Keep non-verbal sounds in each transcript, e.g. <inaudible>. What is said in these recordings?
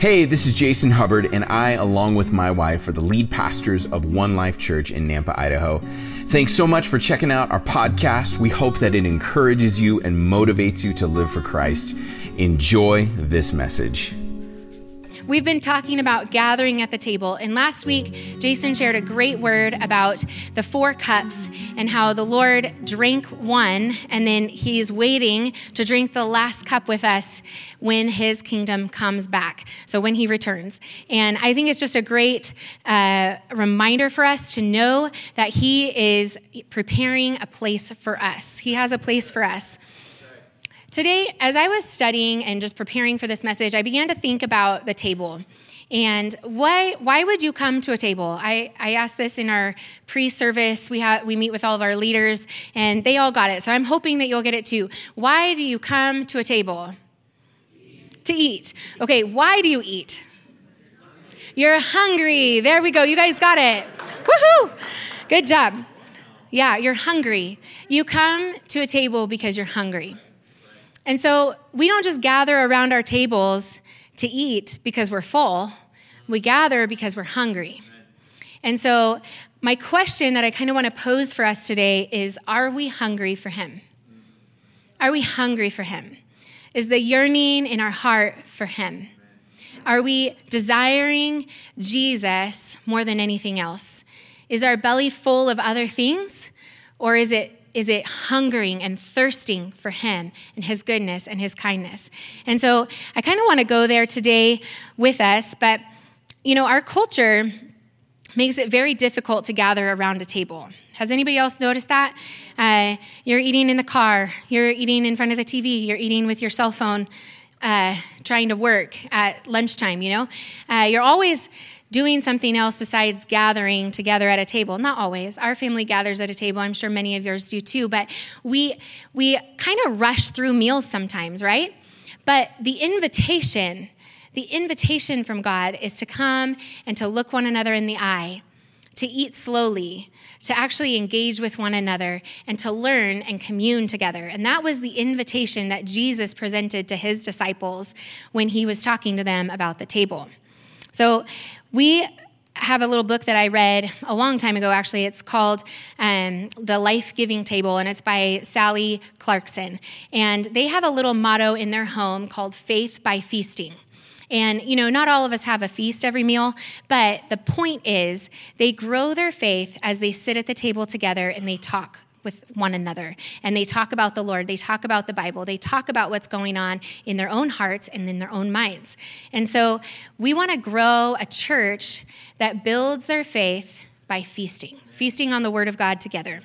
Hey, this is Jason Hubbard, and I, along with my wife, are the lead pastors of One Life Church in Nampa, Idaho. Thanks so much for checking out our podcast. We hope that it encourages you and motivates you to live for Christ. Enjoy this message. We've been talking about gathering at the table, and last week, Jason shared a great word about the four cups and how the Lord drank one, and then He's waiting to drink the last cup with us when His kingdom comes back. So when He returns. And I think it's just a great uh, reminder for us to know that He is preparing a place for us, He has a place for us. Today, as I was studying and just preparing for this message, I began to think about the table. And why, why would you come to a table? I, I asked this in our pre service. We, have, we meet with all of our leaders, and they all got it. So I'm hoping that you'll get it too. Why do you come to a table? To eat. Okay, why do you eat? You're hungry. There we go. You guys got it. Woohoo! Good job. Yeah, you're hungry. You come to a table because you're hungry. And so we don't just gather around our tables to eat because we're full, we gather because we're hungry. And so, my question that I kind of want to pose for us today is Are we hungry for Him? Are we hungry for Him? Is the yearning in our heart for Him? Are we desiring Jesus more than anything else? Is our belly full of other things? Or is it is it hungering and thirsting for Him and His goodness and His kindness? And so I kind of want to go there today with us, but you know, our culture makes it very difficult to gather around a table. Has anybody else noticed that? Uh, you're eating in the car, you're eating in front of the TV, you're eating with your cell phone, uh, trying to work at lunchtime, you know? Uh, you're always doing something else besides gathering together at a table. Not always. Our family gathers at a table. I'm sure many of yours do too, but we we kind of rush through meals sometimes, right? But the invitation, the invitation from God is to come and to look one another in the eye, to eat slowly, to actually engage with one another and to learn and commune together. And that was the invitation that Jesus presented to his disciples when he was talking to them about the table. So we have a little book that I read a long time ago, actually. It's called um, The Life Giving Table, and it's by Sally Clarkson. And they have a little motto in their home called Faith by Feasting. And, you know, not all of us have a feast every meal, but the point is they grow their faith as they sit at the table together and they talk with one another. And they talk about the Lord, they talk about the Bible, they talk about what's going on in their own hearts and in their own minds. And so we want to grow a church that builds their faith by feasting, feasting on the Word of God together.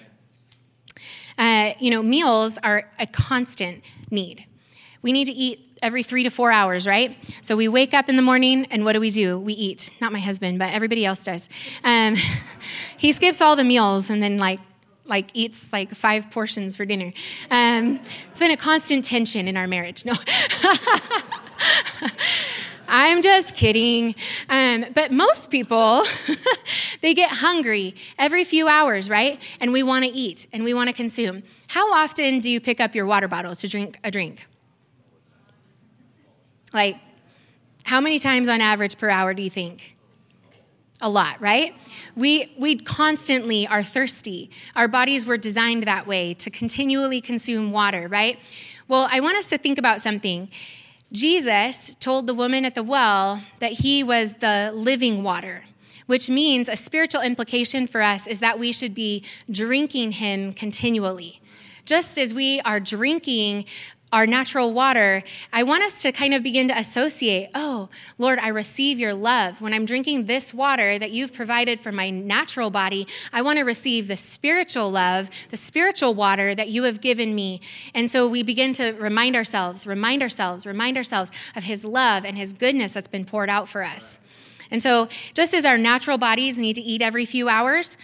Uh, you know, meals are a constant need. We need to eat every three to four hours, right? So we wake up in the morning, and what do we do? We eat. Not my husband, but everybody else does. Um, <laughs> he skips all the meals and then, like, like eats like five portions for dinner. Um, it's been a constant tension in our marriage. No. <laughs> I'm just kidding. Um, but most people, <laughs> they get hungry every few hours, right? And we want to eat and we want to consume. How often do you pick up your water bottle to drink a drink? Like, how many times on average per hour do you think? A lot, right? We, we constantly are thirsty. Our bodies were designed that way to continually consume water, right? Well, I want us to think about something. Jesus told the woman at the well that he was the living water, which means a spiritual implication for us is that we should be drinking him continually. Just as we are drinking our natural water, I want us to kind of begin to associate, oh, Lord, I receive your love. When I'm drinking this water that you've provided for my natural body, I want to receive the spiritual love, the spiritual water that you have given me. And so we begin to remind ourselves, remind ourselves, remind ourselves of his love and his goodness that's been poured out for us. And so, just as our natural bodies need to eat every few hours,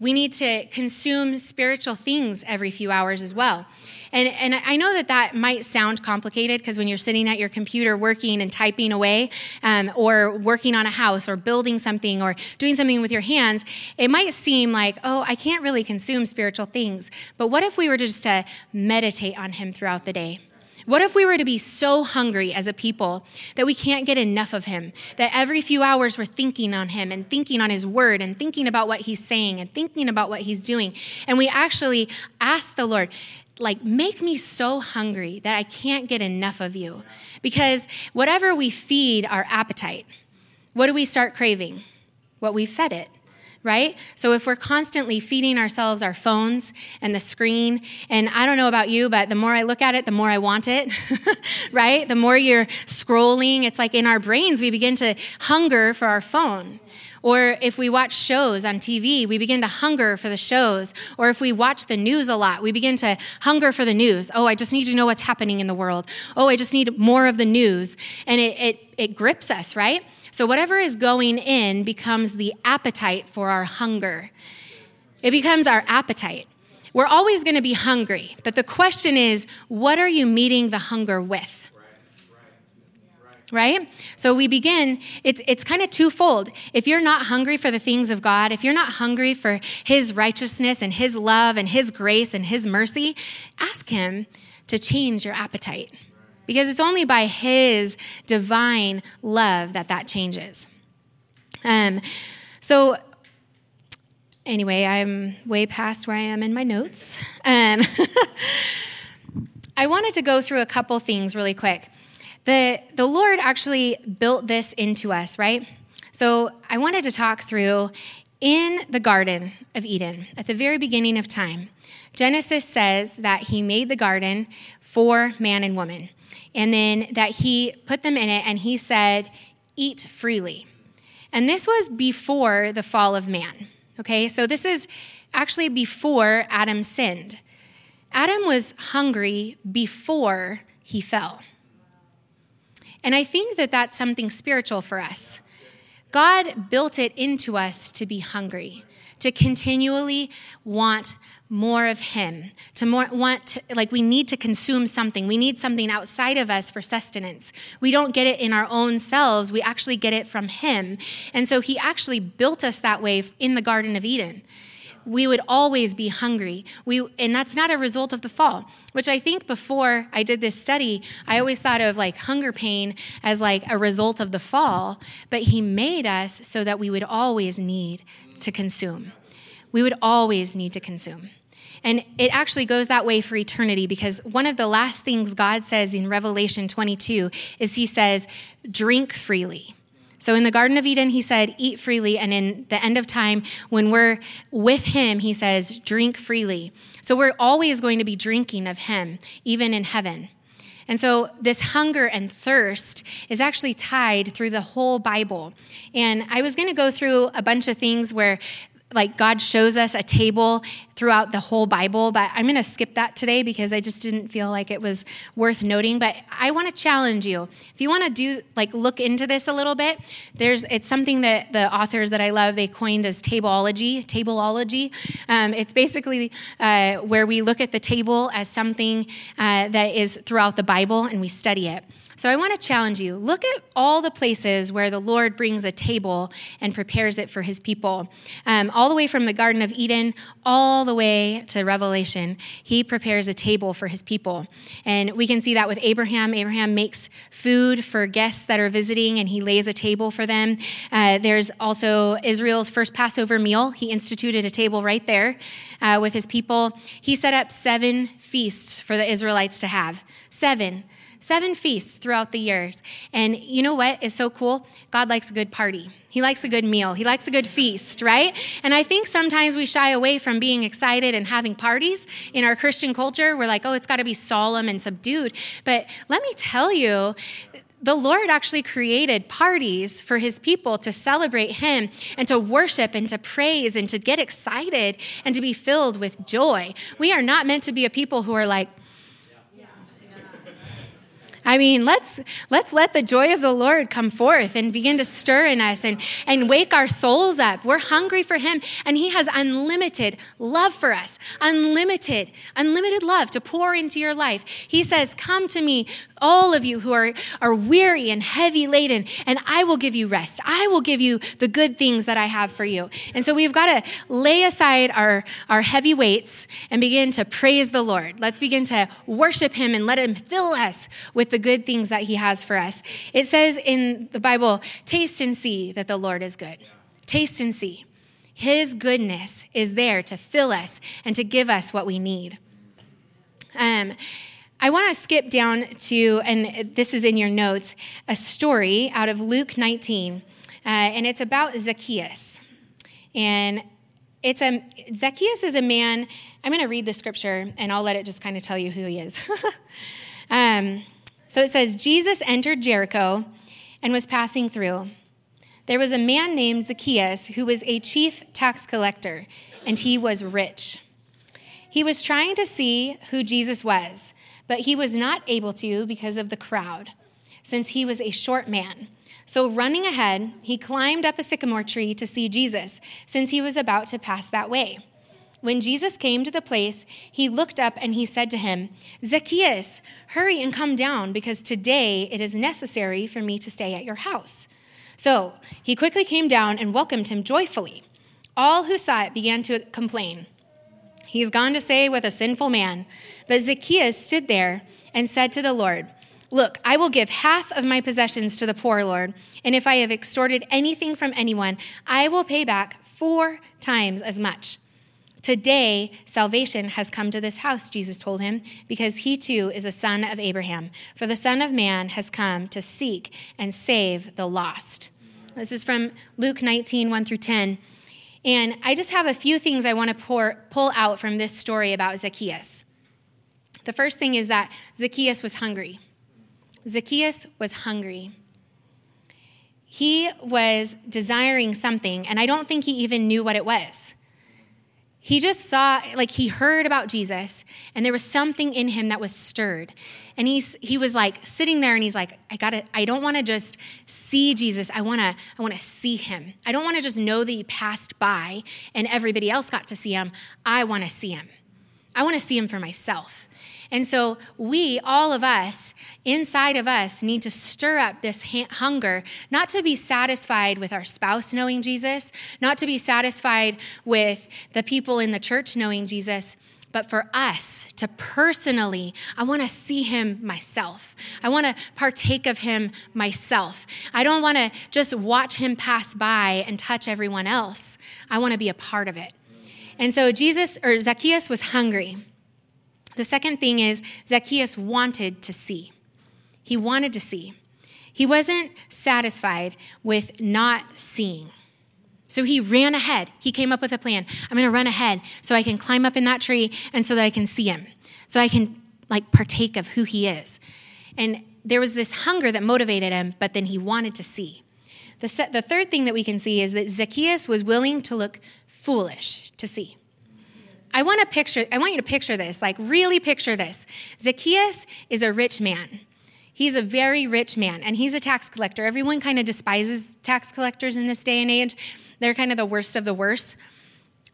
we need to consume spiritual things every few hours as well. And, and I know that that might sound complicated because when you're sitting at your computer working and typing away, um, or working on a house, or building something, or doing something with your hands, it might seem like, oh, I can't really consume spiritual things. But what if we were just to meditate on Him throughout the day? What if we were to be so hungry as a people that we can't get enough of him? That every few hours we're thinking on him and thinking on his word and thinking about what he's saying and thinking about what he's doing. And we actually ask the Lord, like, make me so hungry that I can't get enough of you. Because whatever we feed our appetite, what do we start craving? What we fed it right? So if we're constantly feeding ourselves our phones and the screen, and I don't know about you, but the more I look at it, the more I want it, <laughs> right? The more you're scrolling, it's like in our brains, we begin to hunger for our phone. Or if we watch shows on TV, we begin to hunger for the shows. Or if we watch the news a lot, we begin to hunger for the news. Oh, I just need to know what's happening in the world. Oh, I just need more of the news. And it, it, it grips us, right? So, whatever is going in becomes the appetite for our hunger. It becomes our appetite. We're always going to be hungry, but the question is, what are you meeting the hunger with? Right? So we begin, it's, it's kind of twofold. If you're not hungry for the things of God, if you're not hungry for His righteousness and His love and His grace and His mercy, ask Him to change your appetite because it's only by His divine love that that changes. Um, so, anyway, I'm way past where I am in my notes. Um, <laughs> I wanted to go through a couple things really quick. The, the Lord actually built this into us, right? So, I wanted to talk through in the Garden of Eden at the very beginning of time. Genesis says that he made the garden for man and woman and then that he put them in it and he said, Eat freely. And this was before the fall of man. Okay, so this is actually before Adam sinned. Adam was hungry before he fell. And I think that that's something spiritual for us. God built it into us to be hungry, to continually want more of him to more want to, like we need to consume something. We need something outside of us for sustenance. We don't get it in our own selves. We actually get it from him. And so he actually built us that way in the garden of eden we would always be hungry we and that's not a result of the fall which i think before i did this study i always thought of like hunger pain as like a result of the fall but he made us so that we would always need to consume we would always need to consume. And it actually goes that way for eternity because one of the last things God says in Revelation 22 is He says, drink freely. So in the Garden of Eden, He said, eat freely. And in the end of time, when we're with Him, He says, drink freely. So we're always going to be drinking of Him, even in heaven. And so, this hunger and thirst is actually tied through the whole Bible. And I was going to go through a bunch of things where like God shows us a table throughout the whole Bible, but I'm going to skip that today because I just didn't feel like it was worth noting. But I want to challenge you. If you want to do like look into this a little bit, there's it's something that the authors that I love they coined as tableology. Tableology. Um, it's basically uh, where we look at the table as something uh, that is throughout the Bible and we study it. So I want to challenge you look at all the places where the Lord brings a table and prepares it for his people. Um, all the way from the Garden of Eden, all the way to Revelation, he prepares a table for his people. And we can see that with Abraham. Abraham makes food for guests that are visiting and he lays a table for them. Uh, there's also Israel's first Passover meal. He instituted a table right there uh, with his people. He set up seven feasts for the Israelites to have. Seven seven feasts throughout the years. And you know what is so cool? God likes a good party. He likes a good meal. He likes a good feast, right? And I think sometimes we shy away from being excited and having parties in our Christian culture. We're like, oh, it's got to be solemn and subdued. But let me tell you, the Lord actually created parties for his people to celebrate him and to worship and to praise and to get excited and to be filled with joy. We are not meant to be a people who are like, I mean, let's let's let the joy of the Lord come forth and begin to stir in us and, and wake our souls up. We're hungry for him, and he has unlimited love for us. Unlimited, unlimited love to pour into your life. He says, Come to me, all of you who are, are weary and heavy laden, and I will give you rest. I will give you the good things that I have for you. And so we've got to lay aside our, our heavy weights and begin to praise the Lord. Let's begin to worship him and let him fill us with the good things that he has for us. It says in the Bible, taste and see that the Lord is good. Taste and see. His goodness is there to fill us and to give us what we need. Um, I want to skip down to, and this is in your notes, a story out of Luke 19, uh, and it's about Zacchaeus. And it's a Zacchaeus is a man. I'm going to read the scripture, and I'll let it just kind of tell you who he is. <laughs> um, so it says, Jesus entered Jericho and was passing through. There was a man named Zacchaeus who was a chief tax collector, and he was rich. He was trying to see who Jesus was but he was not able to because of the crowd, since he was a short man. So, running ahead, he climbed up a sycamore tree to see Jesus, since he was about to pass that way. When Jesus came to the place, he looked up and he said to him, Zacchaeus, hurry and come down, because today it is necessary for me to stay at your house. So he quickly came down and welcomed him joyfully. All who saw it began to complain. He's gone to stay with a sinful man. But Zacchaeus stood there and said to the Lord, Look, I will give half of my possessions to the poor, Lord, and if I have extorted anything from anyone, I will pay back four times as much. Today, salvation has come to this house, Jesus told him, because he too is a son of Abraham. For the Son of Man has come to seek and save the lost. This is from Luke 19, 1 through 10. And I just have a few things I want to pour, pull out from this story about Zacchaeus. The first thing is that Zacchaeus was hungry. Zacchaeus was hungry. He was desiring something, and I don't think he even knew what it was. He just saw, like, he heard about Jesus, and there was something in him that was stirred. And he's, he was like sitting there, and he's like, I gotta, I don't wanna just see Jesus. I wanna, I wanna see him. I don't wanna just know that he passed by and everybody else got to see him. I wanna see him. I wanna see him for myself. And so, we, all of us, inside of us, need to stir up this hunger, not to be satisfied with our spouse knowing Jesus, not to be satisfied with the people in the church knowing Jesus, but for us to personally, I want to see him myself. I want to partake of him myself. I don't want to just watch him pass by and touch everyone else. I want to be a part of it. And so Jesus or Zacchaeus was hungry. The second thing is Zacchaeus wanted to see. He wanted to see. He wasn't satisfied with not seeing. So he ran ahead. He came up with a plan. I'm going to run ahead so I can climb up in that tree and so that I can see him. So I can like partake of who he is. And there was this hunger that motivated him, but then he wanted to see. The, the third thing that we can see is that Zacchaeus was willing to look foolish to see. I want to picture, I want you to picture this, like really picture this. Zacchaeus is a rich man. He's a very rich man, and he's a tax collector. Everyone kind of despises tax collectors in this day and age. They're kind of the worst of the worst.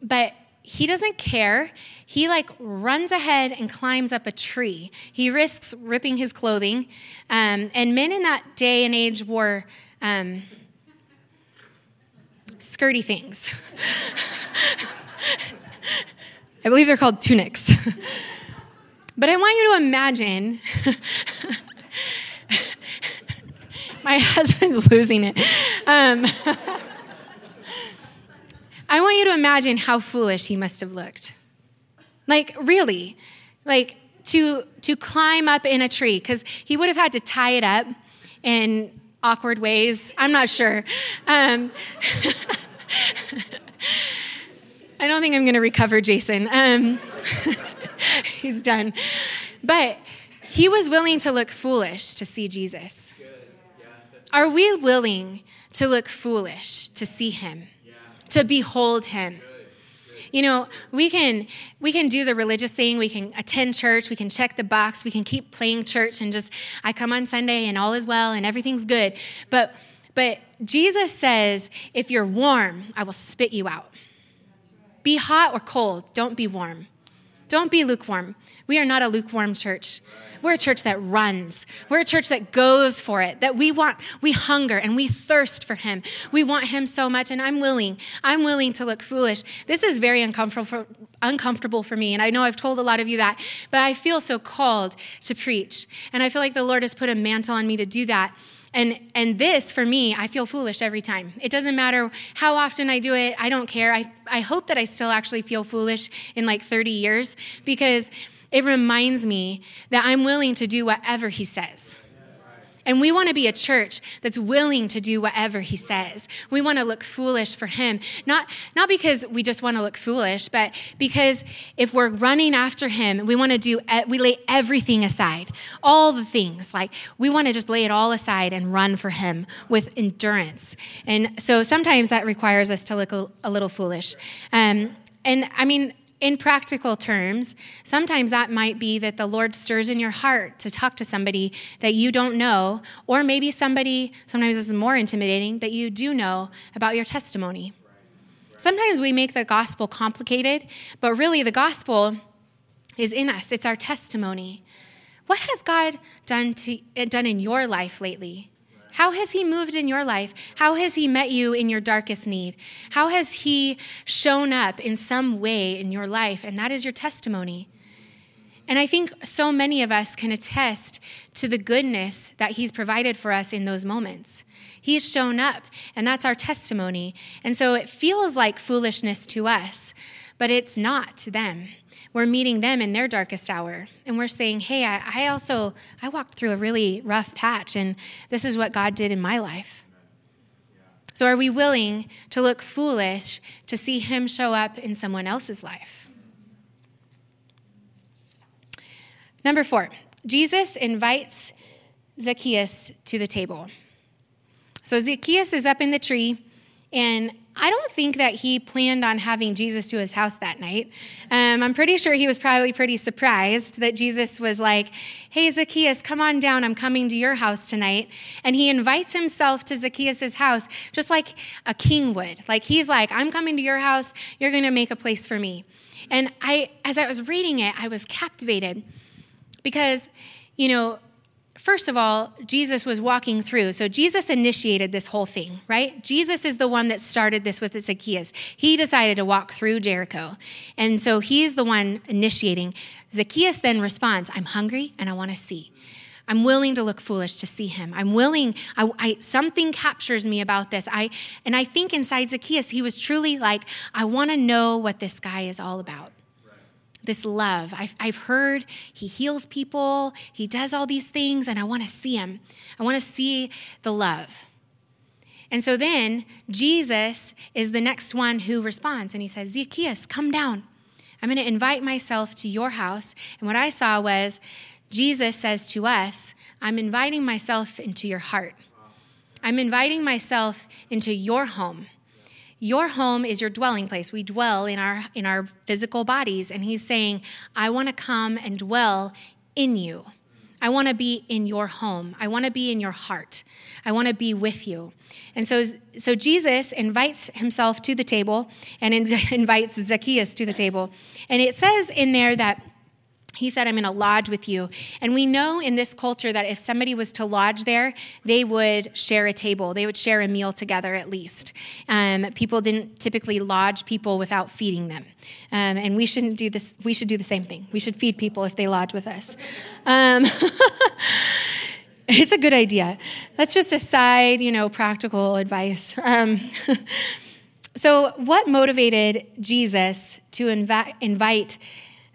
But he doesn't care. He like runs ahead and climbs up a tree. He risks ripping his clothing. Um, and men in that day and age wore um, skirty things. <laughs> I believe they're called tunics. <laughs> but I want you to imagine. <laughs> my husband's losing it. Um, <laughs> I want you to imagine how foolish he must have looked. Like, really. Like, to, to climb up in a tree, because he would have had to tie it up in awkward ways. I'm not sure. Um, I don't think I'm going to recover Jason. Um, <laughs> he's done. But he was willing to look foolish to see Jesus. Are we willing to look foolish to see him, to behold him? You know, we can we can do the religious thing, we can attend church, we can check the box, we can keep playing church and just I come on Sunday and all is well and everything's good. But but Jesus says, if you're warm, I will spit you out. Be hot or cold, don't be warm. Don't be lukewarm. We are not a lukewarm church. We're a church that runs. We're a church that goes for it, that we want, we hunger and we thirst for Him. We want Him so much, and I'm willing. I'm willing to look foolish. This is very uncomfortable for, uncomfortable for me, and I know I've told a lot of you that, but I feel so called to preach. And I feel like the Lord has put a mantle on me to do that. And, and this, for me, I feel foolish every time. It doesn't matter how often I do it, I don't care. I, I hope that I still actually feel foolish in like 30 years because it reminds me that I'm willing to do whatever He says. And we want to be a church that's willing to do whatever he says. We want to look foolish for him. Not, not because we just want to look foolish, but because if we're running after him, we want to do, we lay everything aside. All the things. Like, we want to just lay it all aside and run for him with endurance. And so sometimes that requires us to look a, little foolish. Um, and I mean, in practical terms, sometimes that might be that the Lord stirs in your heart to talk to somebody that you don't know, or maybe somebody, sometimes this is more intimidating, that you do know about your testimony. Sometimes we make the gospel complicated, but really the gospel is in us, it's our testimony. What has God done, to, done in your life lately? How has He moved in your life? How has He met you in your darkest need? How has He shown up in some way in your life? And that is your testimony. And I think so many of us can attest to the goodness that He's provided for us in those moments. He's shown up, and that's our testimony. And so it feels like foolishness to us, but it's not to them we're meeting them in their darkest hour. And we're saying hey I, I, also i walked through a really rough patch and this is what god did in my life. So are we willing to look foolish to see him show up in someone else's life? Number four jesus invites zacchaeus to the table. So zacchaeus is up in the tree and I don't think that he planned on having Jesus to his house that night. Um, I'm pretty sure he was probably pretty surprised that Jesus was like, Hey, Zacchaeus, come on down. I'm coming to your house tonight. And he invites himself to Zacchaeus' house just like a king would. Like, he's like, I'm coming to your house. You're going to make a place for me. And I, as I was reading it, I was captivated because, you know, first of all, Jesus was walking through. So Jesus initiated this whole thing, right? Jesus is the one that started this with Zacchaeus. He decided to walk through Jericho. And so he's the one initiating. Zacchaeus then responds, I'm hungry and I want to see. I'm willing to look foolish to see him. I'm willing, I, I, something captures me about this. I, and I think inside Zacchaeus, he was truly like, I want to know what this guy is all about this love. I've, I've heard he heals people, he does all these things, and I want to see him. I want to see the love. And so then Jesus is the next one who responds, and he says, Zacchaeus, come down. I'm going to invite myself to your house. And what I saw was Jesus says to us, I'm inviting myself into your heart. I'm inviting myself into your home. Your home is your dwelling place. We dwell in our in our physical bodies and he's saying, "I want to come and dwell in you. I want to be in your home. I want to be in your heart. I want to be with you." And so so Jesus invites himself to the table and <laughs> invites Zacchaeus to the table. And it says in there that he said, I'm going to lodge with you. And we know in this culture that if somebody was to lodge there, they would share a table. They would share a meal together at least. Um, people didn't typically lodge people without feeding them. Um, and we shouldn't do this. We should do the same thing. We should feed people if they lodge with us. Um, <laughs> it's a good idea. That's just a side, you know, practical advice. Um, <laughs> so, what motivated Jesus to invi- invite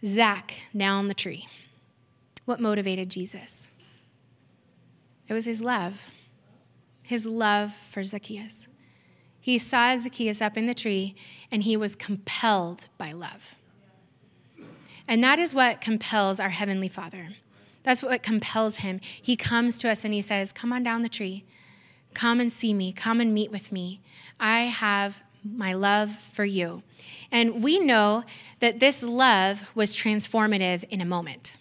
Zach down the tree. What motivated Jesus? It was his love, his love for Zacchaeus. He saw Zacchaeus up in the tree and he was compelled by love. And that is what compels our Heavenly Father. That's what compels him. He comes to us and he says, Come on down the tree. Come and see me. Come and meet with me. I have my love for you. And we know that this love was transformative in a moment.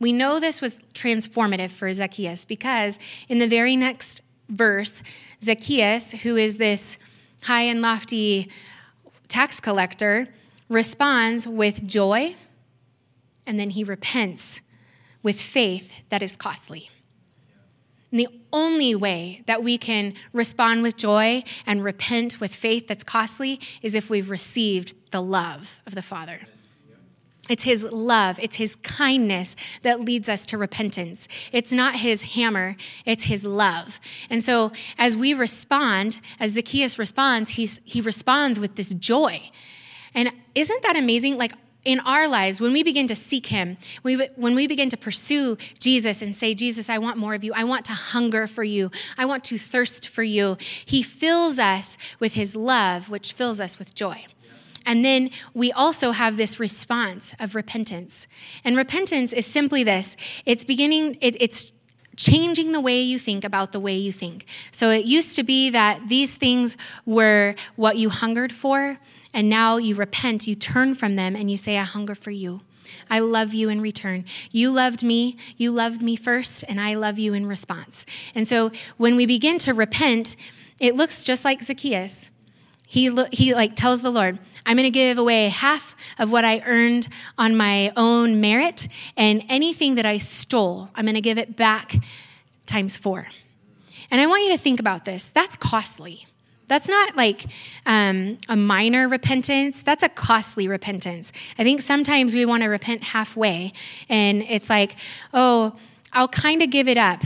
We know this was transformative for Zacchaeus because in the very next verse, Zacchaeus, who is this high and lofty tax collector, responds with joy and then he repents with faith that is costly. And the only way that we can respond with joy and repent with faith that's costly is if we've received the love of the Father. It's his love, it's his kindness that leads us to repentance. It's not his hammer, it's his love. And so as we respond, as Zacchaeus responds, he's, he responds with this joy. And isn't that amazing? Like in our lives, when we begin to seek Him, when we begin to pursue Jesus and say, Jesus, I want more of you. I want to hunger for you. I want to thirst for you. He fills us with His love, which fills us with joy. And then we also have this response of repentance. And repentance is simply this it's beginning, it, it's changing the way you think about the way you think. So it used to be that these things were what you hungered for and now you repent, you turn from them, and you say, I hunger for you. I love you in return. You loved me, you loved me first, and I love you in response. And so when we begin to repent, it looks just like Zacchaeus. He, he like tells the Lord, I'm going to give away half of what I earned on my own merit, and anything that I stole, I'm going to give it back times four. And I want you to think about this. That's costly. That's not like um, a minor repentance, that's a costly repentance. I think sometimes we want to repent halfway, and it's like, oh, I'll kind of give it up.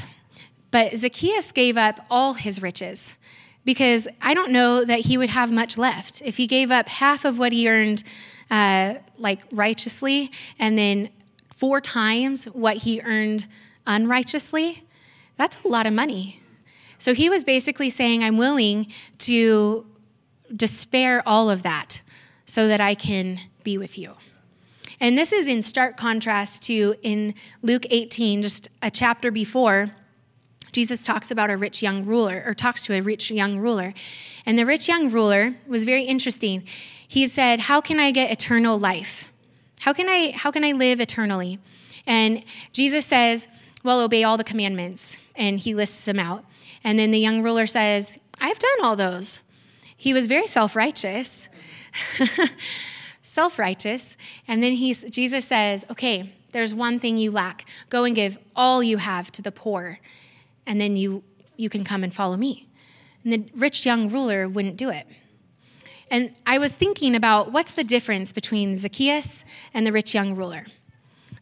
But Zacchaeus gave up all his riches because I don't know that he would have much left. If he gave up half of what he earned, uh, like righteously, and then four times what he earned unrighteously, that's a lot of money. So he was basically saying, I'm willing to despair all of that so that I can be with you. And this is in stark contrast to in Luke 18, just a chapter before. Jesus talks about a rich young ruler, or talks to a rich young ruler. And the rich young ruler was very interesting. He said, How can I get eternal life? How can I, how can I live eternally? And Jesus says, Well, obey all the commandments. And he lists them out. And then the young ruler says, I've done all those. He was very self righteous. <laughs> self righteous. And then he's, Jesus says, Okay, there's one thing you lack. Go and give all you have to the poor, and then you, you can come and follow me. And the rich young ruler wouldn't do it. And I was thinking about what's the difference between Zacchaeus and the rich young ruler.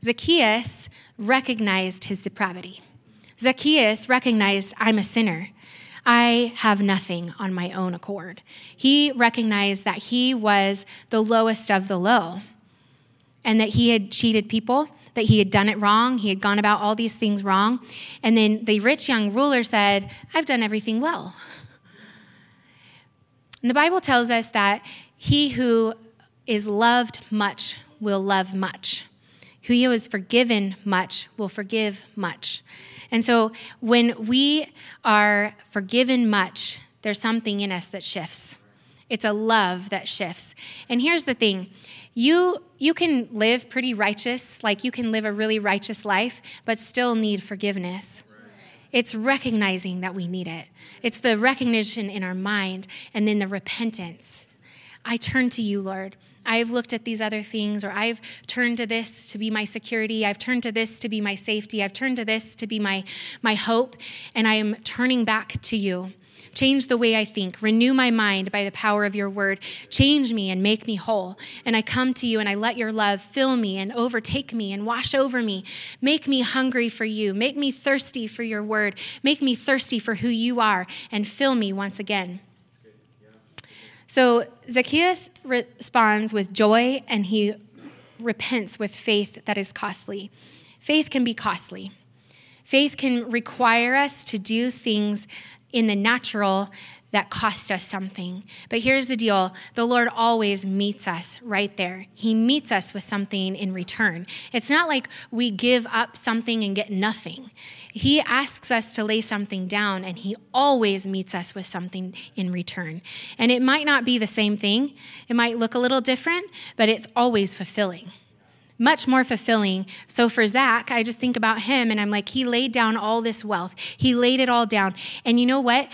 Zacchaeus recognized his depravity. Zacchaeus recognized, I'm a sinner. I have nothing on my own accord. He recognized that he was the lowest of the low and that he had cheated people, that he had done it wrong, he had gone about all these things wrong. And then the rich young ruler said, I've done everything well. And the Bible tells us that he who is loved much will love much. He who is forgiven much will forgive much. And so when we are forgiven much, there's something in us that shifts. It's a love that shifts. And here's the thing you, you can live pretty righteous, like you can live a really righteous life, but still need forgiveness. It's recognizing that we need it. It's the recognition in our mind and then the repentance. I turn to you, Lord. I've looked at these other things, or I've turned to this to be my security. I've turned to this to be my safety. I've turned to this to be my, my hope, and I am turning back to you. Change the way I think. Renew my mind by the power of your word. Change me and make me whole. And I come to you and I let your love fill me and overtake me and wash over me. Make me hungry for you. Make me thirsty for your word. Make me thirsty for who you are and fill me once again. So Zacchaeus responds with joy and he repents with faith that is costly. Faith can be costly. Faith can require us to do things in the natural that cost us something. But here's the deal the Lord always meets us right there. He meets us with something in return. It's not like we give up something and get nothing. He asks us to lay something down, and He always meets us with something in return. And it might not be the same thing, it might look a little different, but it's always fulfilling much more fulfilling. So for Zach, I just think about him and I'm like, he laid down all this wealth. He laid it all down. And you know what?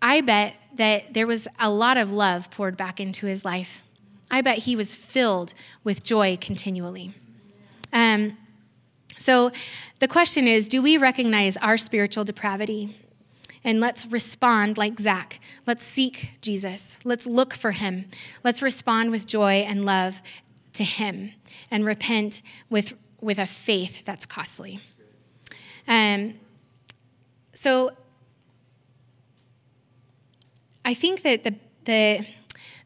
I bet that there was a lot of love poured back into his life. I bet he was filled with joy continually. Um, so the question is do we recognize our spiritual depravity? And let's respond like Zach. Let's seek Jesus. Let's look for him. Let's respond with joy and love to him and repent with, with a faith that's costly. Um, so I think that the, the,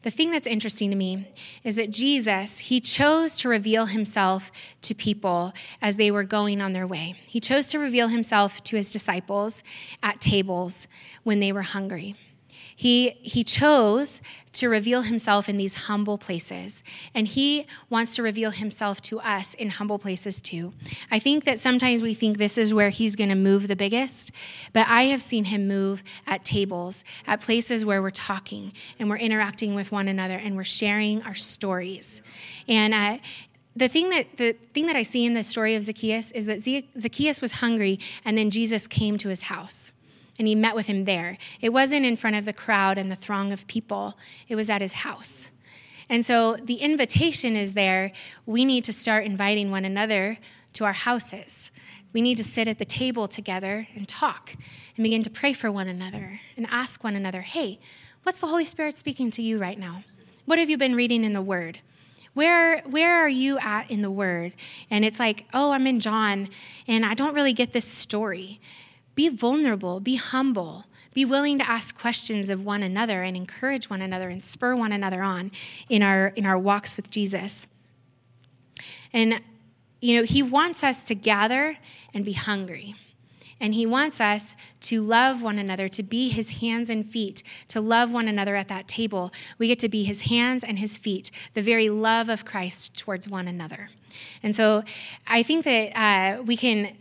the thing that's interesting to me is that Jesus, he chose to reveal himself to people as they were going on their way. He chose to reveal himself to his disciples at tables when they were hungry. He, he chose to reveal himself in these humble places, and he wants to reveal himself to us in humble places too. I think that sometimes we think this is where he's going to move the biggest, but I have seen him move at tables, at places where we're talking and we're interacting with one another and we're sharing our stories. And uh, the thing that the thing that I see in the story of Zacchaeus is that Zacchaeus was hungry, and then Jesus came to his house and he met with him there. It wasn't in front of the crowd and the throng of people, it was at his house. And so the invitation is there. We need to start inviting one another to our houses. We need to sit at the table together and talk and begin to pray for one another and ask one another, hey, what's the Holy Spirit speaking to you right now? What have you been reading in the Word? Where, where are you at in the Word? And it's like, oh, I'm in John, and I don't really get this story. Be vulnerable, be humble, be willing to ask questions of one another and encourage one another and spur one another on in our in our walks with Jesus. And you know, he wants us to gather and be hungry. And he wants us to love one another, to be his hands and feet, to love one another at that table. We get to be his hands and his feet, the very love of Christ towards one another. And so I think that uh, we can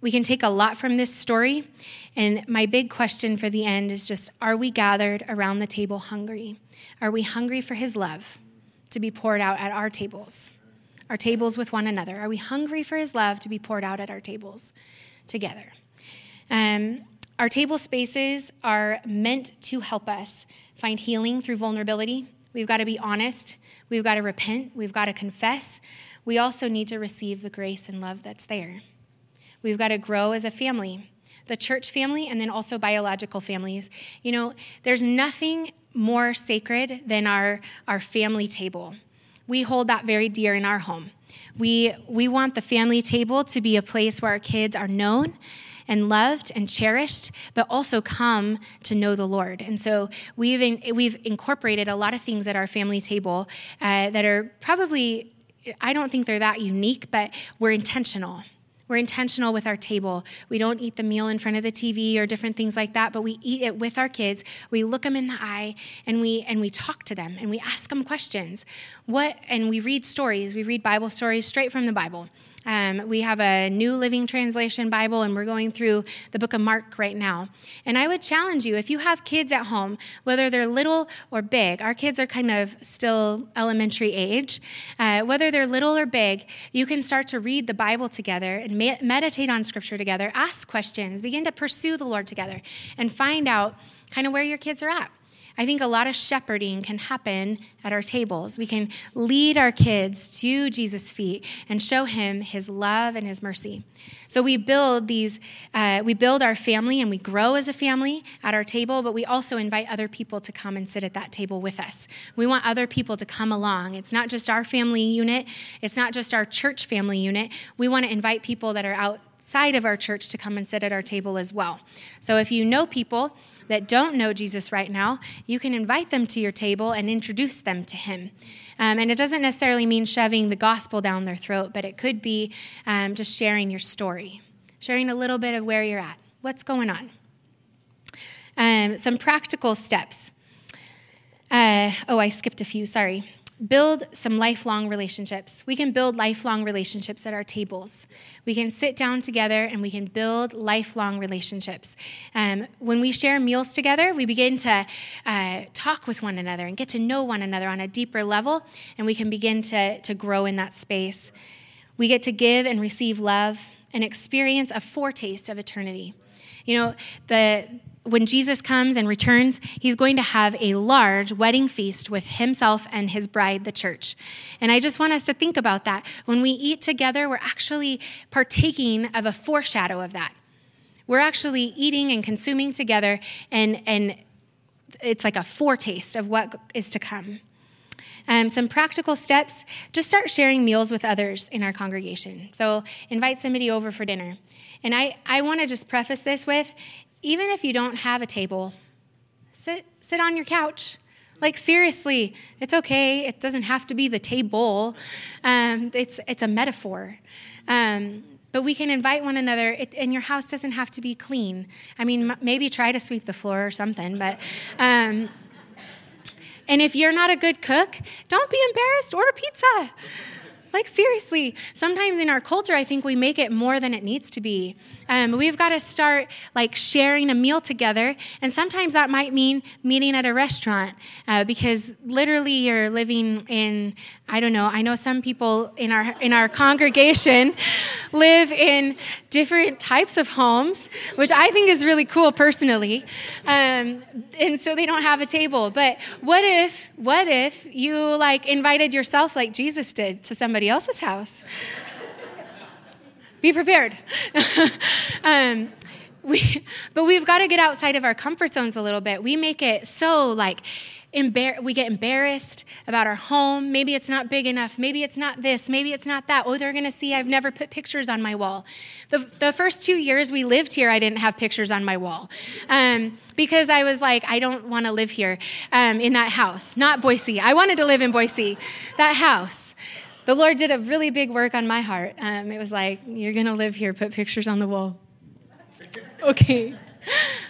we can take a lot from this story. And my big question for the end is just are we gathered around the table hungry? Are we hungry for his love to be poured out at our tables, our tables with one another? Are we hungry for his love to be poured out at our tables together? Um, our table spaces are meant to help us find healing through vulnerability. We've got to be honest. We've got to repent. We've got to confess. We also need to receive the grace and love that's there. We've got to grow as a family, the church family, and then also biological families. You know, there's nothing more sacred than our, our family table. We hold that very dear in our home. We, we want the family table to be a place where our kids are known and loved and cherished, but also come to know the Lord. And so we've, in, we've incorporated a lot of things at our family table uh, that are probably, I don't think they're that unique, but we're intentional. We're intentional with our table. We don't eat the meal in front of the TV or different things like that, but we eat it with our kids. We look them in the eye and we and we talk to them and we ask them questions. What and we read stories. We read Bible stories straight from the Bible. Um, we have a New Living Translation Bible, and we're going through the book of Mark right now. And I would challenge you if you have kids at home, whether they're little or big, our kids are kind of still elementary age, uh, whether they're little or big, you can start to read the Bible together and me- meditate on Scripture together, ask questions, begin to pursue the Lord together, and find out kind of where your kids are at. I think a lot of shepherding can happen at our tables. We can lead our kids to Jesus' feet and show him his love and his mercy. So we build these, uh, we build our family and we grow as a family at our table, but we also invite other people to come and sit at that table with us. We want other people to come along. It's not just our family unit, it's not just our church family unit. We want to invite people that are outside of our church to come and sit at our table as well. So if you know people, that don't know Jesus right now, you can invite them to your table and introduce them to Him. Um, and it doesn't necessarily mean shoving the gospel down their throat, but it could be um, just sharing your story, sharing a little bit of where you're at, what's going on. Um, some practical steps. Uh, oh, I skipped a few, sorry build some lifelong relationships. We can build lifelong relationships at our tables. We can sit down together and we can build lifelong relationships. Um, when we share meals together, we begin to uh, talk with one another and get to know one another on a deeper level, and we can begin to, to grow in that space. We get to give and receive love and experience a foretaste of eternity. You know, the when Jesus comes and returns, he's going to have a large wedding feast with himself and his bride, the church. And I just want us to think about that. When we eat together, we're actually partaking of a foreshadow of that. We're actually eating and consuming together, and, and it's like a foretaste of what is to come. Um, some practical steps just start sharing meals with others in our congregation. So invite somebody over for dinner. And I, I want to just preface this with even if you don't have a table, sit, sit on your couch. Like, seriously, it's okay. It doesn't have to be the table, um, it's, it's a metaphor. Um, but we can invite one another, it, and your house doesn't have to be clean. I mean, m- maybe try to sweep the floor or something, but. Um, and if you're not a good cook, don't be embarrassed. Order pizza. Like, seriously, sometimes in our culture, I think we make it more than it needs to be. Um, we've got to start like sharing a meal together. And sometimes that might mean meeting at a restaurant uh, because literally you're living in, I don't know, I know some people in our, in our congregation <laughs> live in different types of homes, which I think is really cool personally. Um, and so they don't have a table. But what if, what if you like invited yourself like Jesus did to somebody else's house? Be prepared. <laughs> um, we, but we've got to get outside of our comfort zones a little bit. We make it so like, embar- we get embarrassed about our home. Maybe it's not big enough. Maybe it's not this. Maybe it's not that. Oh, they're going to see I've never put pictures on my wall. The, the first two years we lived here, I didn't have pictures on my wall um, because I was like, I don't want to live here um, in that house. Not Boise. I wanted to live in Boise. That house the Lord did a really big work on my heart. Um, it was like, you're going to live here, put pictures on the wall. <laughs> okay.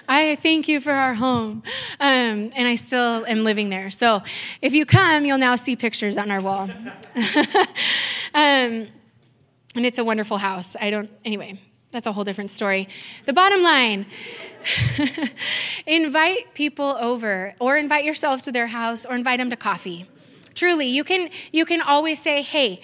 I thank you for our home. Um, and I still am living there. So if you come, you'll now see pictures on our wall. <laughs> um, and it's a wonderful house. I don't, anyway, that's a whole different story. The bottom line <laughs> invite people over, or invite yourself to their house, or invite them to coffee. Truly, you can you can always say, "Hey,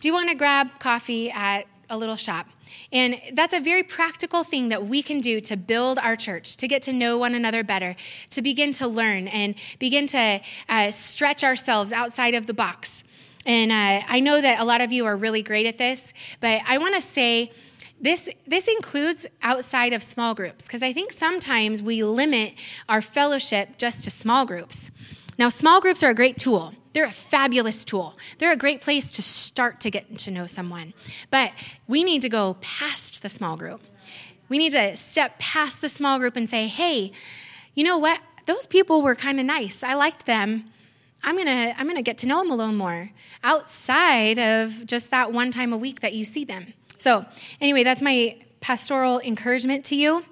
do you want to grab coffee at a little shop?" And that's a very practical thing that we can do to build our church, to get to know one another better, to begin to learn and begin to uh, stretch ourselves outside of the box. And uh, I know that a lot of you are really great at this, but I want to say this, this includes outside of small groups, because I think sometimes we limit our fellowship just to small groups. Now, small groups are a great tool. They're a fabulous tool. They're a great place to start to get to know someone. But we need to go past the small group. We need to step past the small group and say, hey, you know what? Those people were kind of nice. I liked them. I'm gonna I'm gonna get to know them a little more outside of just that one time a week that you see them. So anyway, that's my pastoral encouragement to you.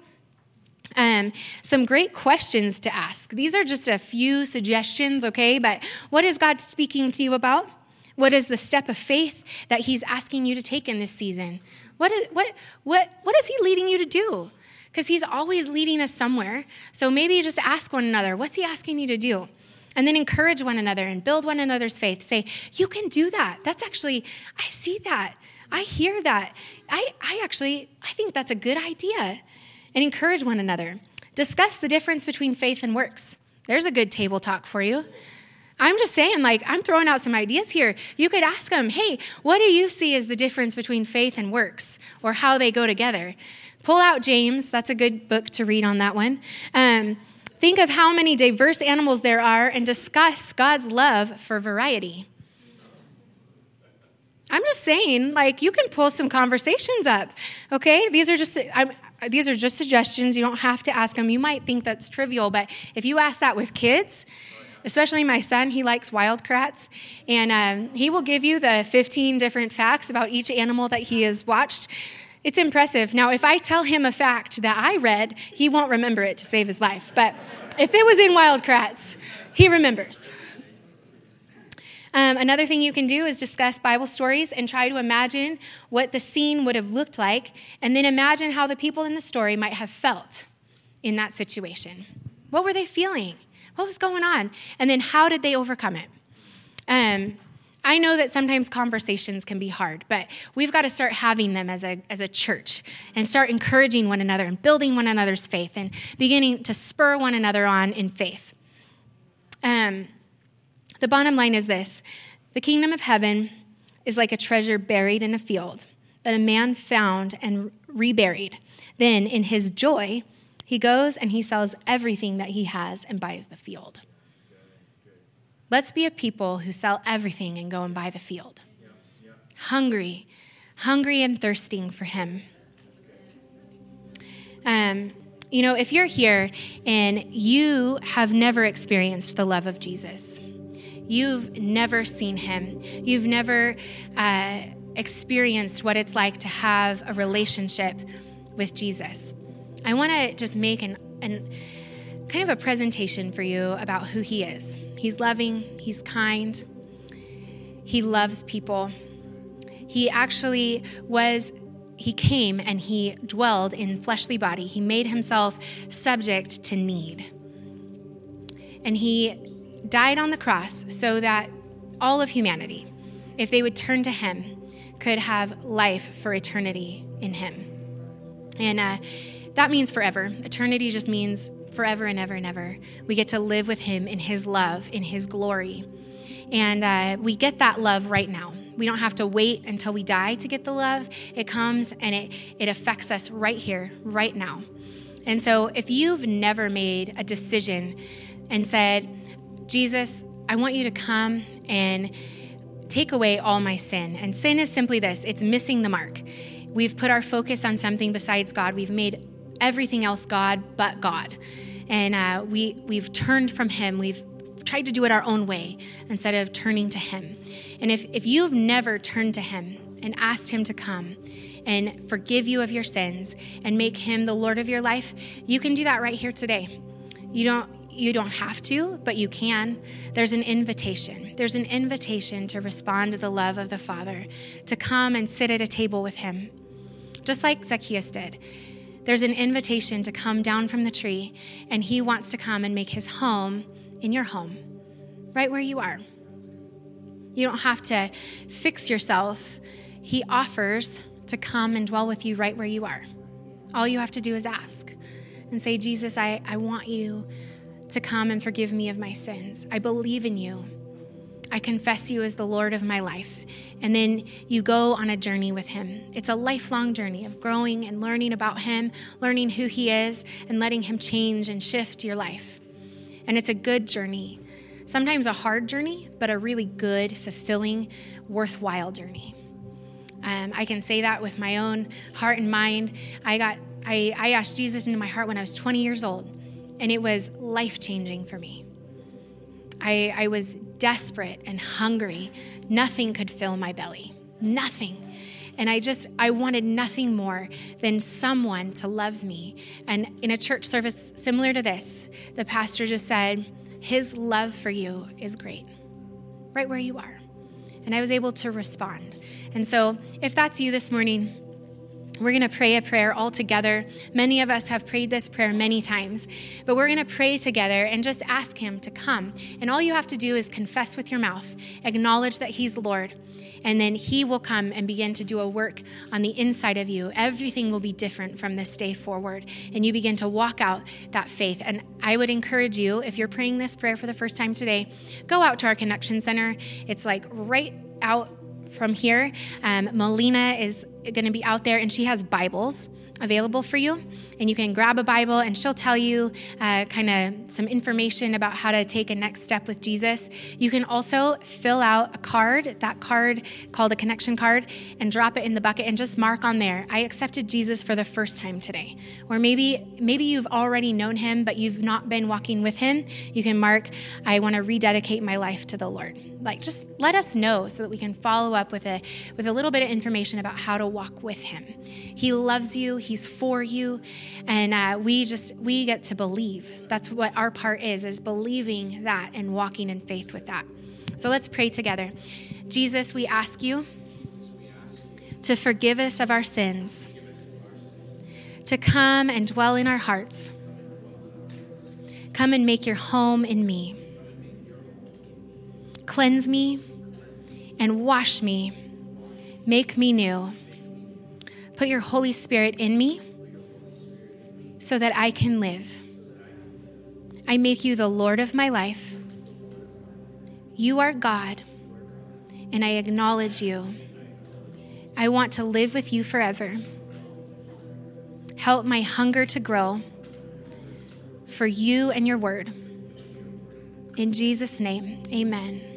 Um, some great questions to ask. These are just a few suggestions, okay? But what is God speaking to you about? What is the step of faith that He's asking you to take in this season? What is, what, what, what is He leading you to do? Because He's always leading us somewhere. So maybe just ask one another, what's He asking you to do? And then encourage one another and build one another's faith. Say, you can do that. That's actually, I see that. I hear that. I, I actually, I think that's a good idea and encourage one another. Discuss the difference between faith and works. There's a good table talk for you. I'm just saying, like, I'm throwing out some ideas here. You could ask them, hey, what do you see as the difference between faith and works or how they go together? Pull out James. That's a good book to read on that one. Um, think of how many diverse animals there are and discuss God's love for variety. I'm just saying, like, you can pull some conversations up, okay? These are just, I'm, these are just suggestions. You don't have to ask them. You might think that's trivial, but if you ask that with kids, especially my son, he likes Wild Kratts, and um, he will give you the 15 different facts about each animal that he has watched. It's impressive. Now, if I tell him a fact that I read, he won't remember it to save his life. But if it was in Wild Kratts, he remembers. Um, another thing you can do is discuss Bible stories and try to imagine what the scene would have looked like, and then imagine how the people in the story might have felt in that situation. What were they feeling? What was going on? And then how did they overcome it? Um, I know that sometimes conversations can be hard, but we've got to start having them as a, as a church and start encouraging one another and building one another's faith and beginning to spur one another on in faith. Um, the bottom line is this the kingdom of heaven is like a treasure buried in a field that a man found and reburied. Then, in his joy, he goes and he sells everything that he has and buys the field. Let's be a people who sell everything and go and buy the field. Hungry, hungry and thirsting for him. Um, you know, if you're here and you have never experienced the love of Jesus, you've never seen him, you've never uh, experienced what it's like to have a relationship with Jesus, I want to just make an, an kind of a presentation for you about who he is. He's loving, he's kind, he loves people. He actually was he came and he dwelled in fleshly body. He made himself subject to need. And he died on the cross so that all of humanity, if they would turn to him, could have life for eternity in him. And uh, that means forever. Eternity just means forever and ever and ever. We get to live with him in his love, in his glory. And uh, we get that love right now. We don't have to wait until we die to get the love. It comes and it, it affects us right here, right now. And so if you've never made a decision and said, Jesus, I want you to come and take away all my sin. And sin is simply this it's missing the mark. We've put our focus on something besides God. We've made everything else God but God. And uh, we, we've turned from Him. We've tried to do it our own way instead of turning to Him. And if, if you've never turned to Him and asked Him to come and forgive you of your sins and make Him the Lord of your life, you can do that right here today. You don't, you don't have to, but you can. There's an invitation. There's an invitation to respond to the love of the Father, to come and sit at a table with Him, just like Zacchaeus did. There's an invitation to come down from the tree, and He wants to come and make His home in your home, right where you are. You don't have to fix yourself. He offers to come and dwell with you right where you are. All you have to do is ask and say, Jesus, I, I want you to come and forgive me of my sins. I believe in you. I confess you as the Lord of my life. And then you go on a journey with Him. It's a lifelong journey of growing and learning about Him, learning who He is, and letting Him change and shift your life. And it's a good journey. Sometimes a hard journey, but a really good, fulfilling, worthwhile journey. Um, I can say that with my own heart and mind. I got I, I asked Jesus into my heart when I was 20 years old, and it was life changing for me. I, I was desperate and hungry. Nothing could fill my belly. Nothing. And I just, I wanted nothing more than someone to love me. And in a church service similar to this, the pastor just said, His love for you is great, right where you are. And I was able to respond. And so, if that's you this morning, we're going to pray a prayer all together. Many of us have prayed this prayer many times, but we're going to pray together and just ask Him to come. And all you have to do is confess with your mouth, acknowledge that He's Lord, and then He will come and begin to do a work on the inside of you. Everything will be different from this day forward, and you begin to walk out that faith. And I would encourage you, if you're praying this prayer for the first time today, go out to our Connection Center. It's like right out from here. Um, Melina is going to be out there, and she has Bibles. Available for you. And you can grab a Bible, and she'll tell you uh, kind of some information about how to take a next step with Jesus. You can also fill out a card, that card called a connection card, and drop it in the bucket and just mark on there, I accepted Jesus for the first time today. Or maybe, maybe you've already known him, but you've not been walking with him. You can mark, I want to rededicate my life to the Lord. Like, just let us know so that we can follow up with a, with a little bit of information about how to walk with him. He loves you, he's for you. And uh, we just we get to believe. That's what our part is is believing that and walking in faith with that. So let's pray together. Jesus we ask you to forgive us of our sins to come and dwell in our hearts. Come and make your home in me. Cleanse me and wash me. Make me new put your holy spirit in me so that I can live. I make you the Lord of my life. You are God, and I acknowledge you. I want to live with you forever. Help my hunger to grow for you and your word. In Jesus' name, amen.